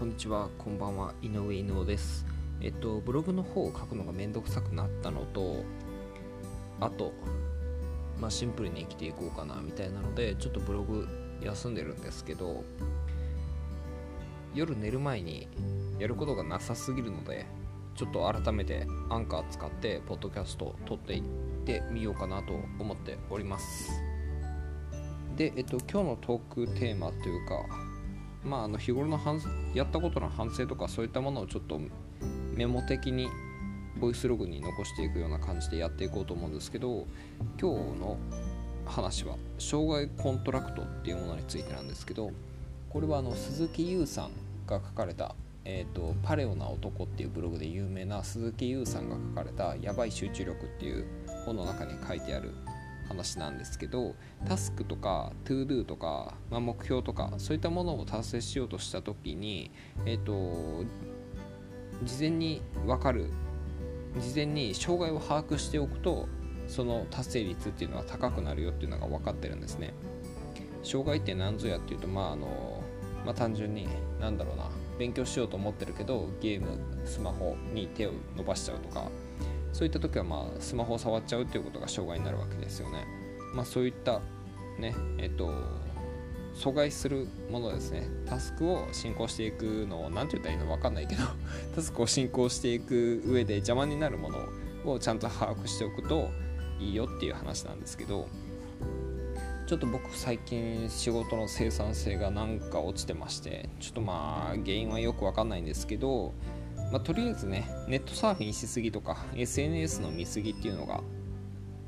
こんにちは、こんばんは、井上井上です。えっと、ブログの方を書くのがめんどくさくなったのと、あと、まあ、シンプルに生きていこうかなみたいなので、ちょっとブログ休んでるんですけど、夜寝る前にやることがなさすぎるので、ちょっと改めてアンカー使って、ポッドキャストを撮っていってみようかなと思っております。で、えっと、今日のトークテーマというか、まあ、あの日頃のやったことの反省とかそういったものをちょっとメモ的にボイスログに残していくような感じでやっていこうと思うんですけど今日の話は障害コントラクトっていうものについてなんですけどこれはあの鈴木優さんが書かれた、えーと「パレオな男」っていうブログで有名な鈴木優さんが書かれた「やばい集中力」っていう本の中に書いてある話なんですけどタスクとか ToDo とか、まあ、目標とかそういったものを達成しようとした時に、えーと、事前に分かる事前に障害を把握しておくとその達成率っていうのは高くなるよっていうのが分かってるんですね。障害って何ぞやっていうとまああのまあ、単純に何だろうな勉強しようと思ってるけどゲームスマホに手を伸ばしちゃうとかそういった時はまあスマホを触っちゃうっていうことが障害になるわけですよね。まあ、そういったねえっと阻害するものですねタスクを進行していくのを何て言ったらいいのか分かんないけど タスクを進行していく上で邪魔になるものをちゃんと把握しておくといいよっていう話なんですけどちょっと僕最近仕事の生産性がなんか落ちてましてちょっとまあ原因はよく分かんないんですけどまあ、とりあえずねネットサーフィンしすぎとか SNS の見過ぎっていうのが、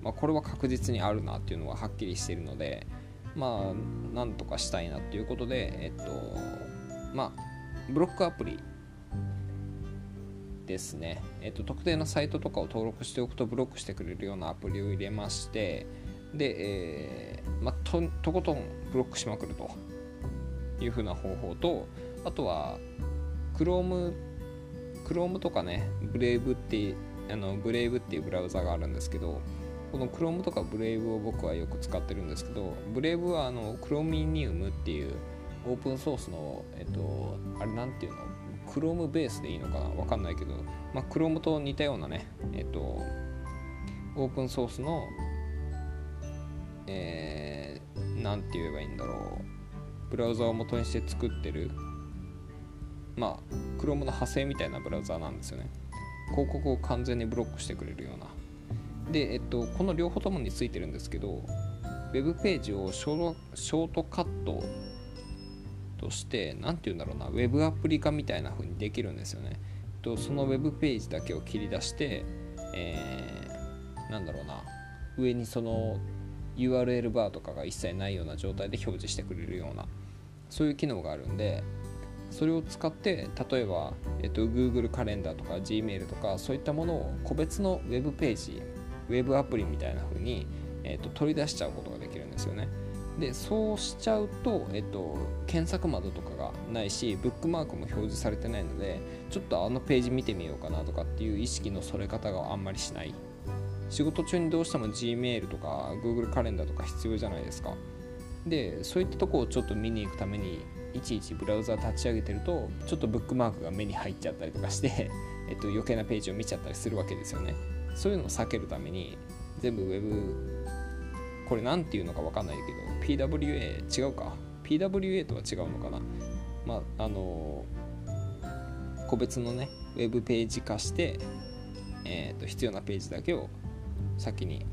まあ、これは確実にあるなっていうのがはっきりしているのでまあなんとかしたいなっていうことでえっとまあブロックアプリですね、えっと、特定のサイトとかを登録しておくとブロックしてくれるようなアプリを入れましてで、えーまあ、ととことんブロックしまくるというふうな方法とあとは Chrome Chrome とかね、ブレイブってあのブレイブっていうブラウザがあるんですけど、この Chrome とかブレイブを僕はよく使ってるんですけど、ブレイブはあの Chromium っていうオープンソースの、えっと、あれなんていうの？Chrome ベースでいいのかな？わかんないけど、まあ、Chrome と似たようなね、えっと、オープンソースの、えー、なんて言えばいいんだろう、ブラウザを元にして作ってるまあ Chrome の派生みたいなブラウザーなんですよね。広告を完全にブロックしてくれるような。で、えっと、この両方ともについてるんですけど Web ページをショートカットとして何て言うんだろうな Web アプリ化みたいな風にできるんですよね。とその Web ページだけを切り出して、えー、なんだろうな上にその URL バーとかが一切ないような状態で表示してくれるようなそういう機能があるんでそれを使って例えば、えっと、Google カレンダーとか Gmail とかそういったものを個別の Web ページ Web アプリみたいな風に、えっと、取り出しちゃうことができるんですよね。でそうしちゃうと、えっと、検索窓とかがないしブックマークも表示されてないのでちょっとあのページ見てみようかなとかっていう意識のそれ方があんまりしない。仕事中にどうしても Gmail とか Google カレンダーとか必要じゃないですか。でそういったとこをちょっと見に行くためにいちいちブラウザ立ち上げてるとちょっとブックマークが目に入っちゃったりとかして、えっと、余計なページを見ちゃったりするわけですよね。そういうのを避けるために全部 Web これ何て言うのか分かんないけど PWA 違うか？PWA とは違うのかな？まああの個別のね Web ページ化して、えー、と必要なページだけを先に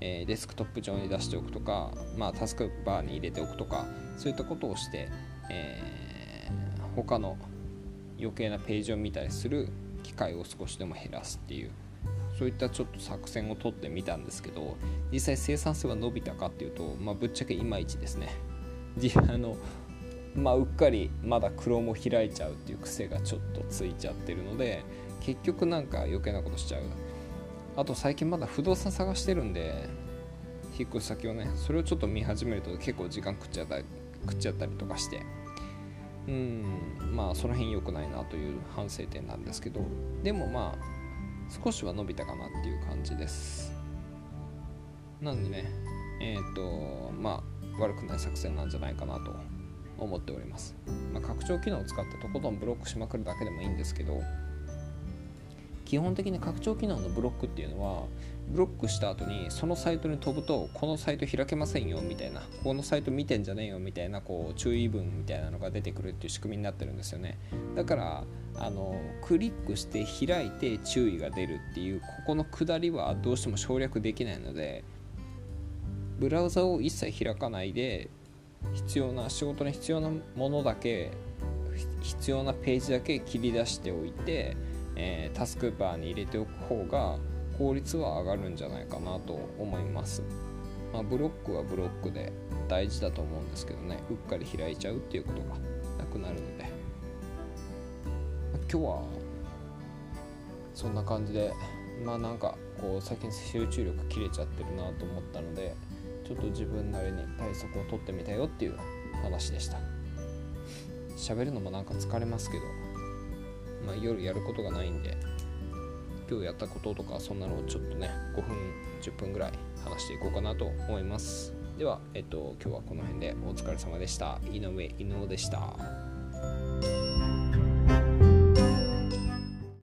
えー、デスクトップ上に出しておくとか、まあ、タスクバーに入れておくとかそういったことをして、えー、他の余計なページを見たりする機会を少しでも減らすっていうそういったちょっと作戦を取ってみたんですけど実際生産性は伸びたかっていうと、まあ、ぶっちゃけいまいちですね。あのまあ、うっかりまだ Chrome を開いちゃうっていう癖がちょっとついちゃってるので結局なんか余計なことしちゃう。あと最近まだ不動産探してるんで引っ越し先をねそれをちょっと見始めると結構時間食っちゃったり食っちゃったりとかしてうんまあその辺良くないなという反省点なんですけどでもまあ少しは伸びたかなっていう感じです。なんでねえっ、ー、とまあ悪くない作戦なんじゃないかなと思っております、まあ、拡張機能を使ってとことんブロックしまくるだけでもいいんですけど基本的に拡張機能のブロックっていうのはブロックした後にそのサイトに飛ぶとこのサイト開けませんよみたいなこのサイト見てんじゃねえよみたいなこう注意文みたいなのが出てくるっていう仕組みになってるんですよね。だからあのクリックして開いて注意が出るっていうここの下りはどうしても省略できないのでブラウザを一切開かないで必要な仕事に必要なものだけ必要なページだけ切り出しておいてえー、タスクバーに入れておく方が効率は上がるんじゃないかなと思います、まあ、ブロックはブロックで大事だと思うんですけどね。うっかり開いちゃうっていうことがなくなるので、今日はそんな感じでまあなんかこう最近集中力切れちゃってるなと思ったのでちょっと自分なりに対策を取ってみたよっていう話でした。喋るのもなんか疲れますけど。まあ、夜やることがないんで今日やったこととかそんなのをちょっとね5分10分ぐらい話していこうかなと思います。では、えっと、今日はこの辺でお疲れ様でした。井上伊能でした。